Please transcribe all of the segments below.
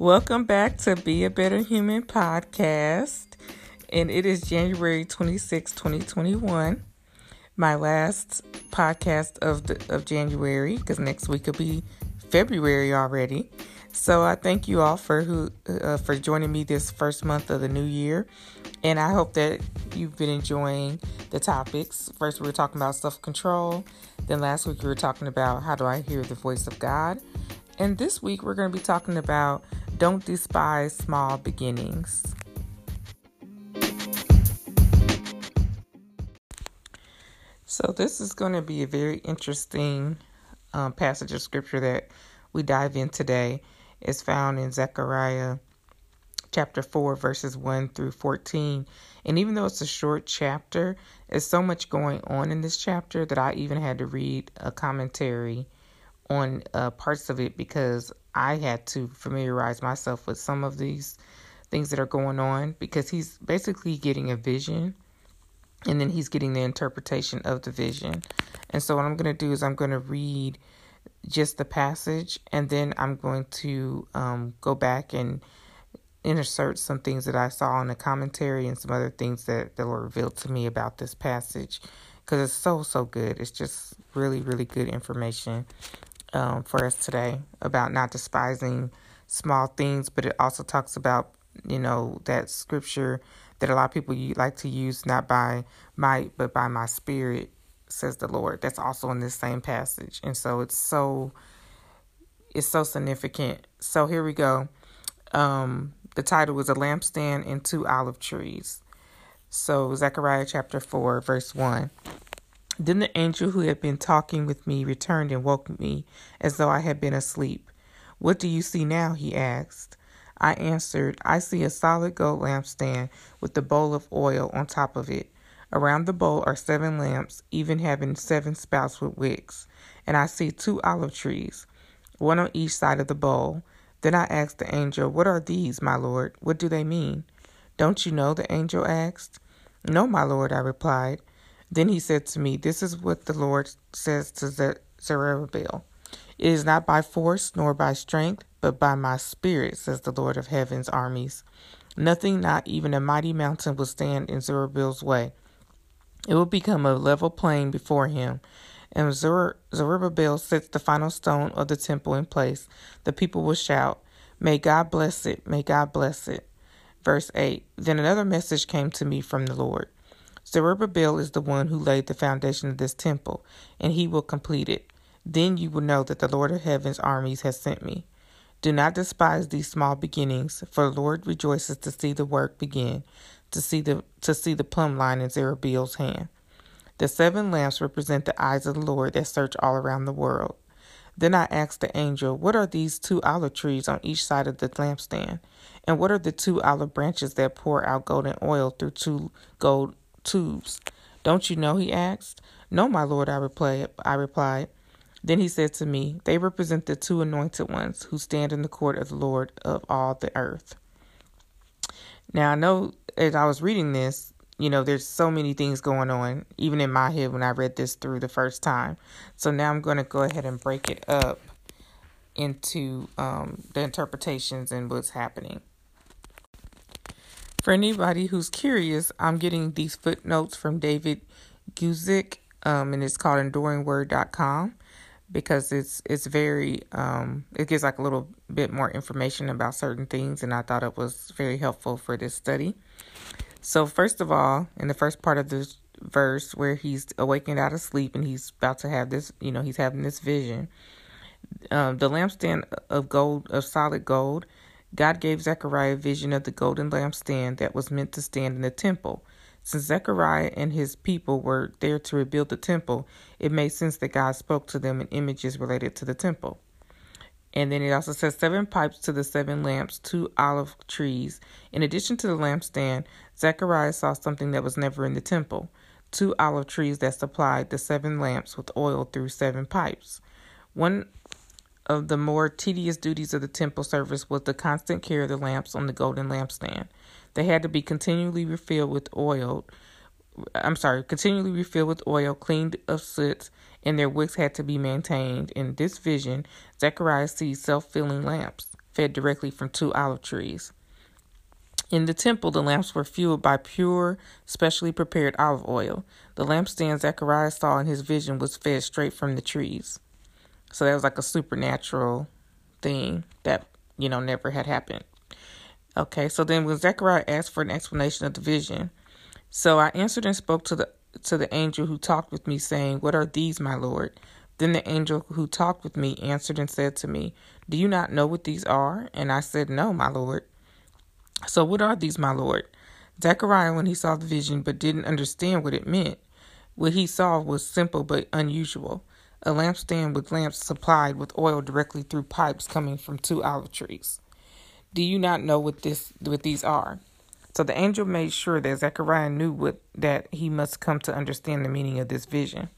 Welcome back to Be a Better Human podcast. And it is January 26, 2021. My last podcast of the, of January because next week will be February already. So I thank you all for who uh, for joining me this first month of the new year, and I hope that you've been enjoying the topics. First, we were talking about self control. Then last week we were talking about how do I hear the voice of God, and this week we're going to be talking about don't despise small beginnings. So this is going to be a very interesting um, passage of scripture that we dive in today is found in Zechariah chapter 4, verses 1 through 14. And even though it's a short chapter, there's so much going on in this chapter that I even had to read a commentary on uh, parts of it because I had to familiarize myself with some of these things that are going on because he's basically getting a vision and then he's getting the interpretation of the vision. And so, what I'm going to do is I'm going to read just the passage, and then I'm going to um, go back and insert some things that I saw in the commentary and some other things that the Lord revealed to me about this passage because it's so, so good. It's just really, really good information um, for us today about not despising small things, but it also talks about, you know, that scripture that a lot of people like to use not by might, but by my spirit says the Lord. That's also in this same passage. And so it's so it's so significant. So here we go. Um the title was a lampstand and two olive trees. So Zechariah chapter 4 verse 1. Then the angel who had been talking with me returned and woke me as though I had been asleep. What do you see now? he asked. I answered, I see a solid gold lampstand with a bowl of oil on top of it. Around the bowl are seven lamps, even having seven spouts with wicks. And I see two olive trees, one on each side of the bowl. Then I asked the angel, What are these, my lord? What do they mean? Don't you know? the angel asked. No, my lord, I replied. Then he said to me, This is what the Lord says to Zerubbabel. It is not by force nor by strength, but by my spirit, says the Lord of heaven's armies. Nothing, not even a mighty mountain, will stand in Zerubbabel's way. It will become a level plain before him. And Zerubbabel sets the final stone of the temple in place. The people will shout, May God bless it, may God bless it. Verse 8 Then another message came to me from the Lord. Zerubbabel is the one who laid the foundation of this temple, and he will complete it. Then you will know that the Lord of heaven's armies has sent me. Do not despise these small beginnings, for the Lord rejoices to see the work begin to see the to see the plumb line in Zerubbabel's hand. The seven lamps represent the eyes of the Lord that search all around the world. Then I asked the angel, What are these two olive trees on each side of the lampstand? And what are the two olive branches that pour out golden oil through two gold tubes? Don't you know? he asked. No, my lord, I replied. I replied. Then he said to me, They represent the two anointed ones who stand in the court of the Lord of all the earth. Now I know as I was reading this, you know, there's so many things going on, even in my head when I read this through the first time. So now I'm going to go ahead and break it up into um, the interpretations and what's happening. For anybody who's curious, I'm getting these footnotes from David Guzik, um, and it's called enduringword.com because it's it's very um, it gives like a little bit more information about certain things, and I thought it was very helpful for this study. So first of all, in the first part of this verse where he's awakened out of sleep and he's about to have this, you know, he's having this vision. Um, the lampstand of gold, of solid gold, God gave Zechariah a vision of the golden lampstand that was meant to stand in the temple. Since Zechariah and his people were there to rebuild the temple, it made sense that God spoke to them in images related to the temple. And then it also says seven pipes to the seven lamps, two olive trees. In addition to the lampstand, Zechariah saw something that was never in the temple two olive trees that supplied the seven lamps with oil through seven pipes. One of the more tedious duties of the temple service was the constant care of the lamps on the golden lampstand. They had to be continually refilled with oil. I'm sorry, continually refilled with oil, cleaned of soot, and their wicks had to be maintained. In this vision, Zechariah sees self filling lamps fed directly from two olive trees. In the temple, the lamps were fueled by pure, specially prepared olive oil. The lampstand Zechariah saw in his vision was fed straight from the trees. So that was like a supernatural thing that, you know, never had happened. Okay, so then when Zechariah asked for an explanation of the vision, so I answered and spoke to the to the angel who talked with me, saying, What are these, my Lord? Then the angel who talked with me answered and said to me, Do you not know what these are? And I said, No, my Lord. So what are these, my Lord? Zechariah, when he saw the vision but didn't understand what it meant, what he saw was simple but unusual a lampstand with lamps supplied with oil directly through pipes coming from two olive trees. Do you not know what this what these are? So the angel made sure that Zechariah knew what that he must come to understand the meaning of this vision.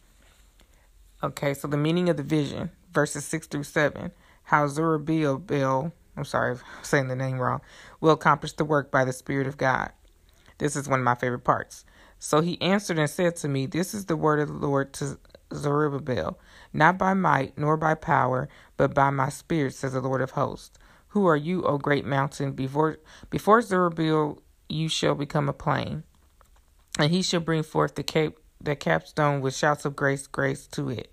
Okay, so the meaning of the vision, verses six through seven, how Zerubbabel, I'm sorry I'm saying the name wrong, will accomplish the work by the Spirit of God. This is one of my favorite parts. So he answered and said to me, This is the word of the Lord to Zerubbabel, not by might nor by power, but by my spirit, says the Lord of hosts. Who are you, O great mountain? Before before Zerubbabel you shall become a plain, and he shall bring forth the cape the capstone with shouts of grace, grace to it.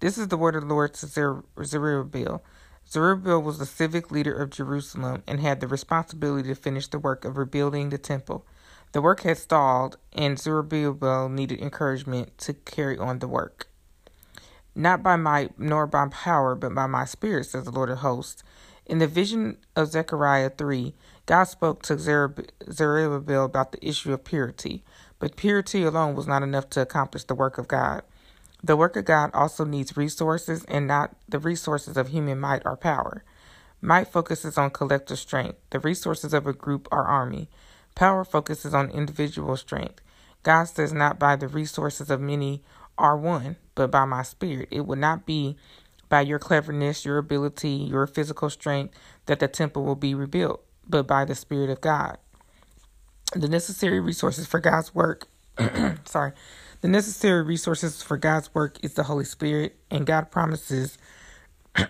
This is the word of the Lord to Zerubbabel. Zerubbabel was the civic leader of Jerusalem and had the responsibility to finish the work of rebuilding the temple. The work had stalled, and Zerubbabel needed encouragement to carry on the work. Not by might nor by power, but by my spirit, says the Lord of hosts. In the vision of Zechariah 3, God spoke to Zerubbabel about the issue of purity, but purity alone was not enough to accomplish the work of God. The work of God also needs resources and not the resources of human might or power. Might focuses on collective strength. The resources of a group or army. Power focuses on individual strength. God says, Not by the resources of many are one, but by my spirit. It will not be by your cleverness, your ability, your physical strength that the temple will be rebuilt, but by the Spirit of God. The necessary resources for God's work, sorry, the necessary resources for God's work is the Holy Spirit, and God promises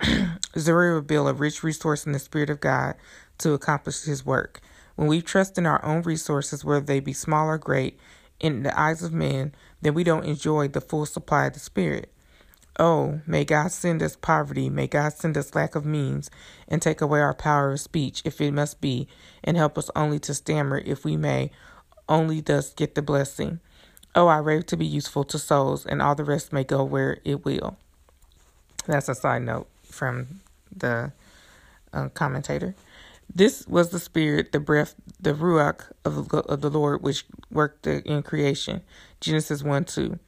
Zerubbabel a rich resource in the Spirit of God to accomplish his work. When we trust in our own resources, whether they be small or great, in the eyes of men, then we don't enjoy the full supply of the Spirit. Oh, may God send us poverty, may God send us lack of means, and take away our power of speech, if it must be, and help us only to stammer, if we may, only thus get the blessing. Oh, I rave to be useful to souls, and all the rest may go where it will. That's a side note from the uh, commentator. This was the spirit, the breath, the ruach of, of the Lord, which worked in creation. Genesis 1 2.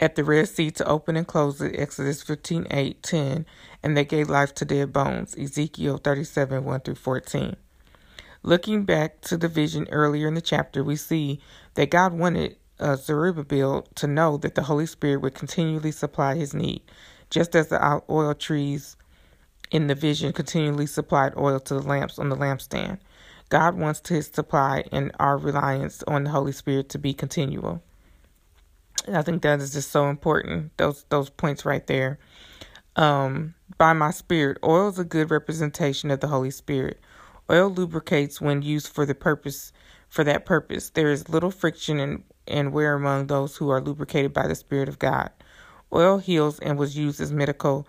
At the Red Sea to open and close it, Exodus 15 8 10. And they gave life to dead bones, Ezekiel 37 1 through 14. Looking back to the vision earlier in the chapter, we see that God wanted uh, Zerubbabel to know that the Holy Spirit would continually supply his need, just as the oil trees in the vision continually supplied oil to the lamps on the lampstand. God wants his supply and our reliance on the Holy Spirit to be continual. And I think that is just so important. Those those points right there. Um, by my spirit, oil is a good representation of the Holy Spirit. Oil lubricates when used for the purpose for that purpose. There is little friction and, and wear among those who are lubricated by the Spirit of God. Oil heals and was used as medical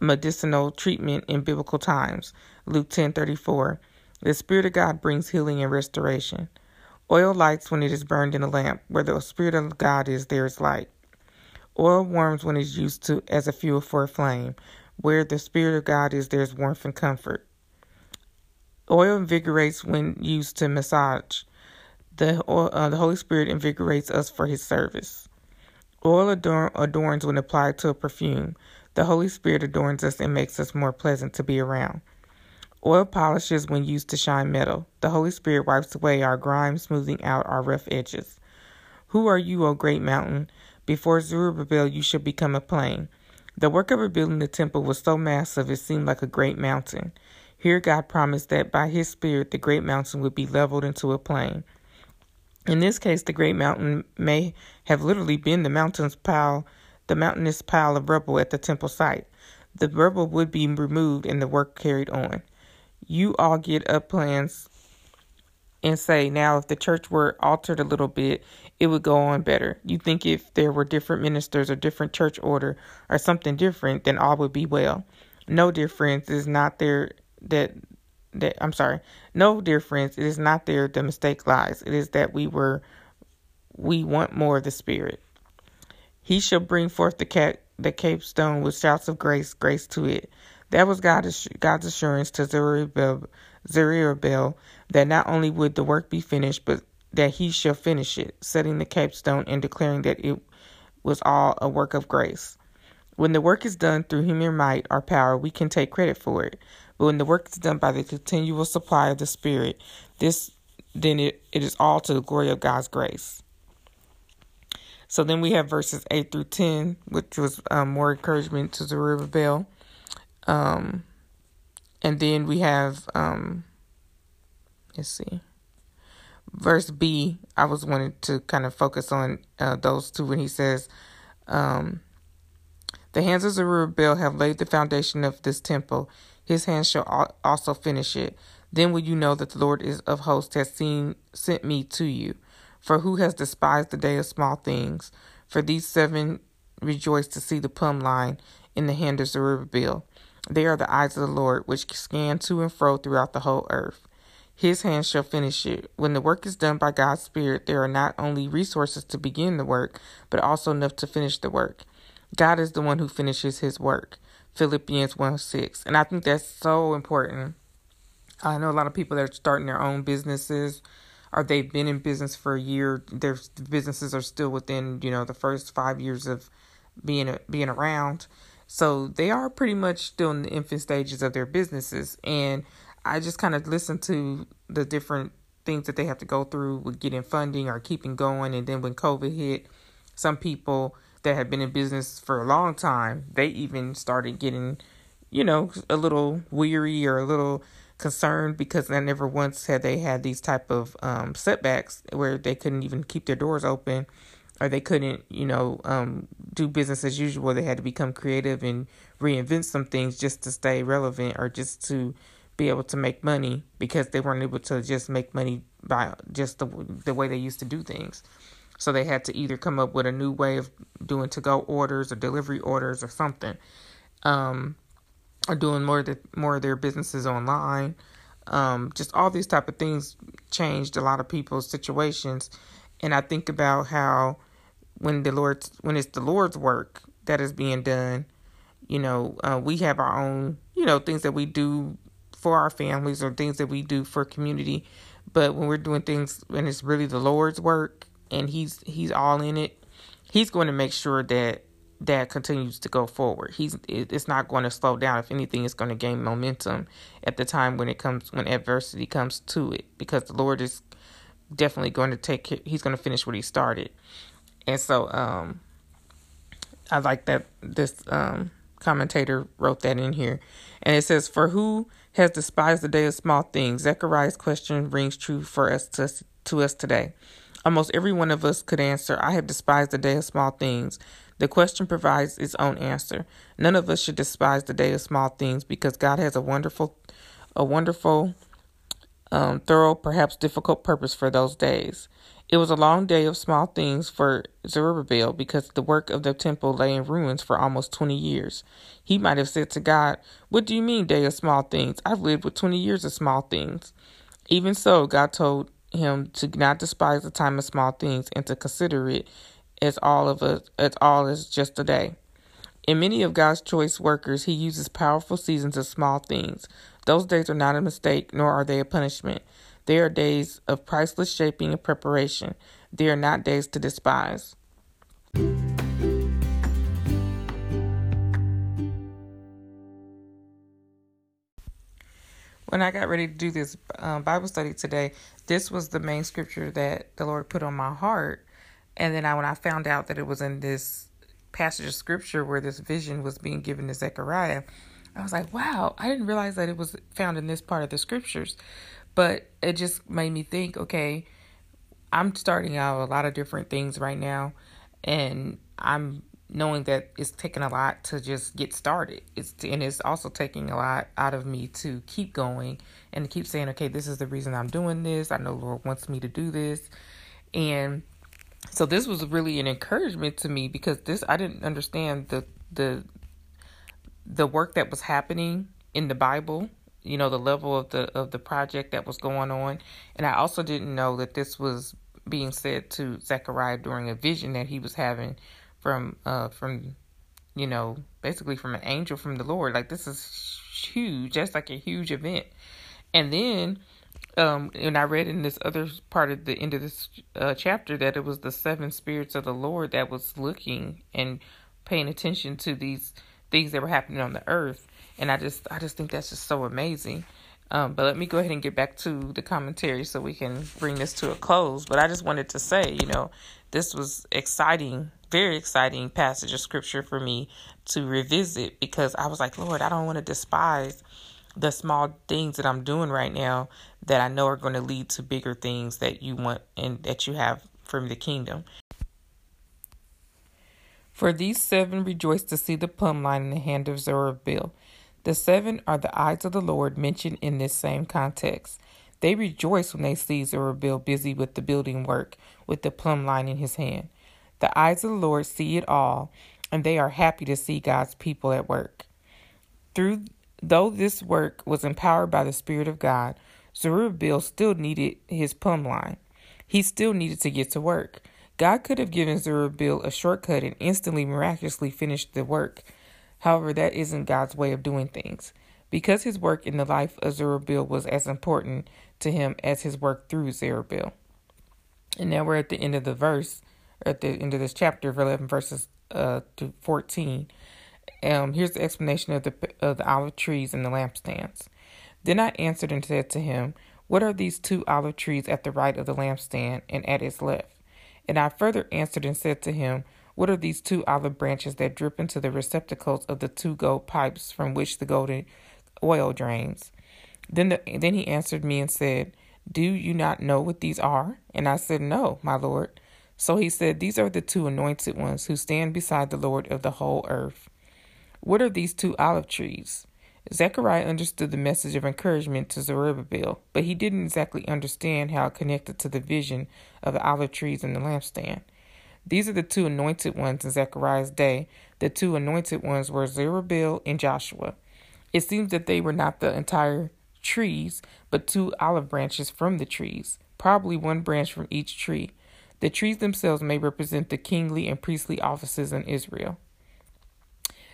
medicinal treatment in biblical times. Luke 10:34. The spirit of God brings healing and restoration. Oil lights when it is burned in a lamp. Where the spirit of God is, there is light. Oil warms when it is used to as a fuel for a flame. Where the spirit of God is, there is warmth and comfort. Oil invigorates when used to massage. The, oil, uh, the Holy Spirit invigorates us for His service. Oil adorn, adorns when applied to a perfume. The Holy Spirit adorns us and makes us more pleasant to be around. Oil polishes when used to shine metal. The Holy Spirit wipes away our grime, smoothing out our rough edges. Who are you, O great mountain? Before Zerubbabel you shall become a plain. The work of rebuilding the temple was so massive it seemed like a great mountain. Here God promised that by his Spirit the great mountain would be leveled into a plain. In this case, the great mountain may have literally been the mountain's pile the mountainous pile of rubble at the temple site. The rubble would be removed and the work carried on. you all get up plans and say, now, if the church were altered a little bit, it would go on better. You think if there were different ministers or different church order or something different, then all would be well. No difference is not there that that I'm sorry. No dear friends, It is not there the mistake lies. It is that we were we want more of the spirit. He shall bring forth the cat the capstone with shouts of grace, grace to it. That was God's God's assurance to Zerubbabel, Zerubbabel that not only would the work be finished, but that he shall finish it, setting the capstone and declaring that it was all a work of grace. When the work is done through human might or power, we can take credit for it. But when the work is done by the continual supply of the Spirit, this then it, it is all to the glory of God's grace. So then we have verses 8 through 10, which was um, more encouragement to Zerubbabel. Um, and then we have, um, let's see, verse B. I was wanting to kind of focus on uh, those two when he says, um, The hands of Zerubbabel have laid the foundation of this temple. His hands shall also finish it. Then will you know that the Lord is of hosts has seen sent me to you. For who has despised the day of small things? For these seven rejoice to see the plumb line in the hand of Zerubbabel. They are the eyes of the Lord, which scan to and fro throughout the whole earth. His hands shall finish it. When the work is done by God's Spirit, there are not only resources to begin the work, but also enough to finish the work. God is the one who finishes his work. Philippians 1 6. And I think that's so important. I know a lot of people that are starting their own businesses or they've been in business for a year. Their businesses are still within, you know, the first five years of being being around. So they are pretty much still in the infant stages of their businesses. And I just kind of listen to the different things that they have to go through with getting funding or keeping going. And then when COVID hit, some people that had been in business for a long time, they even started getting, you know, a little weary or a little concerned because I never once had they had these type of um, setbacks where they couldn't even keep their doors open or they couldn't, you know, um, do business as usual. They had to become creative and reinvent some things just to stay relevant or just to be able to make money because they weren't able to just make money by just the the way they used to do things. So they had to either come up with a new way of doing to go orders or delivery orders or something, um, or doing more of the, more of their businesses online. Um, just all these type of things changed a lot of people's situations, and I think about how when the Lord when it's the Lord's work that is being done, you know, uh, we have our own you know things that we do for our families or things that we do for community. But when we're doing things when it's really the Lord's work and he's he's all in it, he's going to make sure that that continues to go forward. He's it's not going to slow down. If anything, it's going to gain momentum at the time when it comes when adversity comes to it, because the Lord is definitely going to take. He's going to finish what he started. And so um, I like that this um, commentator wrote that in here. And it says, For who has despised the day of small things? Zechariah's question rings true for us to, to us today. Almost every one of us could answer, I have despised the day of small things. The question provides its own answer. None of us should despise the day of small things because God has a wonderful, a wonderful, um, thorough, perhaps difficult purpose for those days. It was a long day of small things for Zerubbabel because the work of the temple lay in ruins for almost 20 years. He might have said to God, What do you mean, day of small things? I've lived with 20 years of small things. Even so, God told him to not despise the time of small things and to consider it as all of us as all is just a day. In many of God's choice workers, he uses powerful seasons of small things. Those days are not a mistake, nor are they a punishment. They are days of priceless shaping and preparation. They are not days to despise. When I got ready to do this um, Bible study today, this was the main scripture that the Lord put on my heart. And then I, when I found out that it was in this passage of scripture where this vision was being given to Zechariah, I was like, wow, I didn't realize that it was found in this part of the scriptures. But it just made me think, okay, I'm starting out a lot of different things right now and I'm knowing that it's taking a lot to just get started. It's and it's also taking a lot out of me to keep going and to keep saying, okay, this is the reason I'm doing this. I know Lord wants me to do this, and so this was really an encouragement to me because this I didn't understand the the the work that was happening in the Bible. You know the level of the of the project that was going on, and I also didn't know that this was being said to Zechariah during a vision that he was having from uh from you know basically from an angel from the Lord. Like this is huge. That's like a huge event. And then um and I read in this other part of the end of this uh, chapter that it was the seven spirits of the Lord that was looking and paying attention to these things that were happening on the earth. And I just I just think that's just so amazing. Um, but let me go ahead and get back to the commentary so we can bring this to a close. But I just wanted to say, you know, this was exciting, very exciting passage of scripture for me to revisit because I was like, Lord, I don't want to despise the small things that I'm doing right now that I know are going to lead to bigger things that you want and that you have from the kingdom. For these seven rejoice to see the plumb line in the hand of Zerubbabel the seven are the eyes of the Lord mentioned in this same context. They rejoice when they see Zerubbabel busy with the building work, with the plumb line in his hand. The eyes of the Lord see it all, and they are happy to see God's people at work. Through though this work was empowered by the Spirit of God, Zerubbabel still needed his plumb line. He still needed to get to work. God could have given Zerubbabel a shortcut and instantly miraculously finished the work. However, that isn't God's way of doing things. Because his work in the life of Zerubbabel was as important to him as his work through Zerubbabel. And now we're at the end of the verse, at the end of this chapter of 11 verses uh, to 14. Um, here's the explanation of the of the olive trees and the lampstands. Then I answered and said to him, What are these two olive trees at the right of the lampstand and at its left? And I further answered and said to him, what are these two olive branches that drip into the receptacles of the two gold pipes from which the golden oil drains? Then, the, then he answered me and said, Do you not know what these are? And I said, No, my Lord. So he said, These are the two anointed ones who stand beside the Lord of the whole earth. What are these two olive trees? Zechariah understood the message of encouragement to Zerubbabel, but he didn't exactly understand how it connected to the vision of the olive trees and the lampstand. These are the two anointed ones in Zechariah's day. The two anointed ones were Zerubbabel and Joshua. It seems that they were not the entire trees, but two olive branches from the trees, probably one branch from each tree. The trees themselves may represent the kingly and priestly offices in Israel.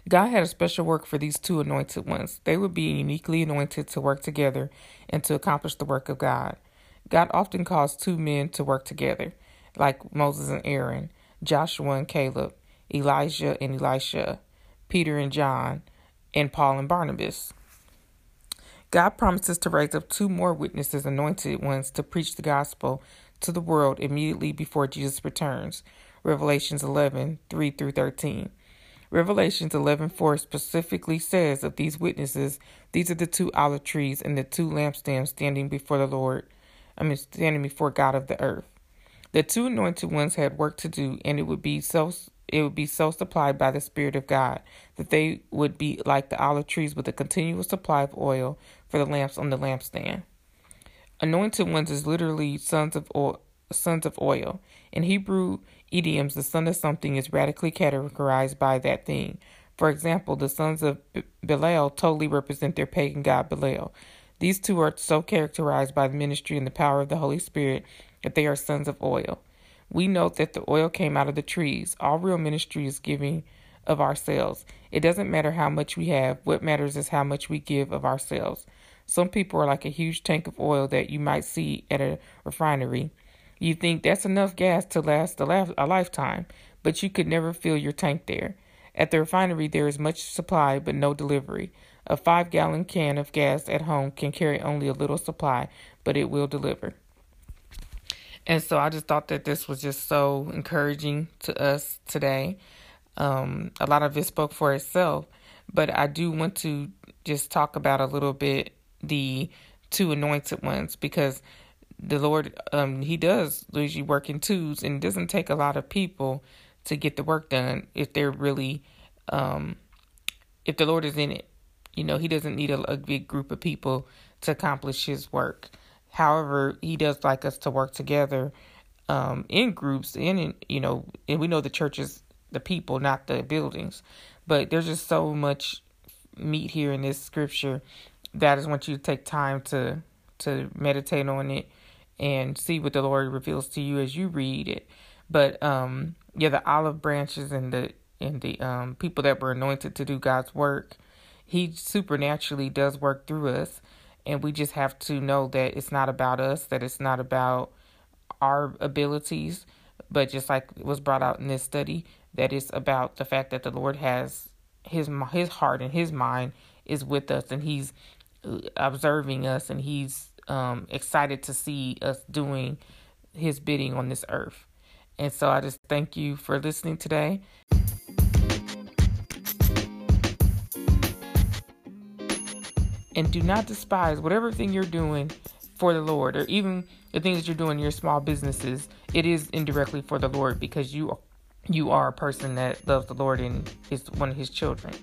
God had a special work for these two anointed ones. They would be uniquely anointed to work together and to accomplish the work of God. God often calls two men to work together, like Moses and Aaron. Joshua and Caleb, Elijah and Elisha, Peter and John, and Paul and Barnabas. God promises to raise up two more witnesses, anointed ones, to preach the gospel to the world immediately before Jesus returns. Revelations 11 3 through 13. Revelations 11 4 specifically says of these witnesses, these are the two olive trees and the two lampstands standing before the Lord, I mean, standing before God of the earth. The two anointed ones had work to do, and it would be so it would be so supplied by the Spirit of God that they would be like the olive trees with a continual supply of oil for the lamps on the lampstand. Anointed ones is literally sons of oil, sons of oil. In Hebrew idioms, the son of something is radically categorized by that thing. For example, the sons of Belial totally represent their pagan god Belial. These two are so characterized by the ministry and the power of the Holy Spirit that they are sons of oil. We note that the oil came out of the trees. All real ministry is giving of ourselves. It doesn't matter how much we have, what matters is how much we give of ourselves. Some people are like a huge tank of oil that you might see at a refinery. You think that's enough gas to last a, lifetime, but you could never fill your tank there. At the refinery, there is much supply but no delivery. A five gallon can of gas at home can carry only a little supply, but it will deliver. And so I just thought that this was just so encouraging to us today. Um, a lot of it spoke for itself, but I do want to just talk about a little bit the two anointed ones because the Lord, um, He does usually work in twos, and it doesn't take a lot of people to get the work done if they're really um, if the Lord is in it. You know, he doesn't need a, a big group of people to accomplish his work. However, he does like us to work together um, in groups and in, you know, and we know the church is the people, not the buildings. But there's just so much meat here in this scripture that I just want you to take time to to meditate on it and see what the Lord reveals to you as you read it. But um yeah, the olive branches and the and the um people that were anointed to do God's work, he supernaturally does work through us and we just have to know that it's not about us, that it's not about our abilities, but just like was brought out in this study, that it's about the fact that the Lord has his his heart and his mind is with us, and He's uh, observing us, and He's um, excited to see us doing His bidding on this earth. And so I just thank you for listening today. And do not despise whatever thing you're doing for the Lord, or even the things that you're doing in your small businesses. It is indirectly for the Lord because you you are a person that loves the Lord and is one of His children.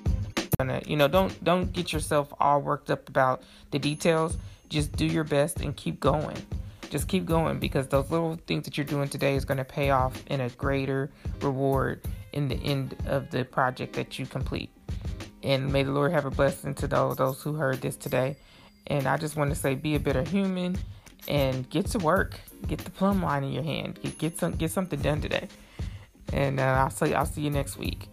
You know, don't don't get yourself all worked up about the details. Just do your best and keep going. Just keep going because those little things that you're doing today is going to pay off in a greater reward in the end of the project that you complete. And may the Lord have a blessing to those those who heard this today. And I just want to say, be a better human and get to work. Get the plumb line in your hand. Get, get some get something done today. And uh, I'll see I'll see you next week.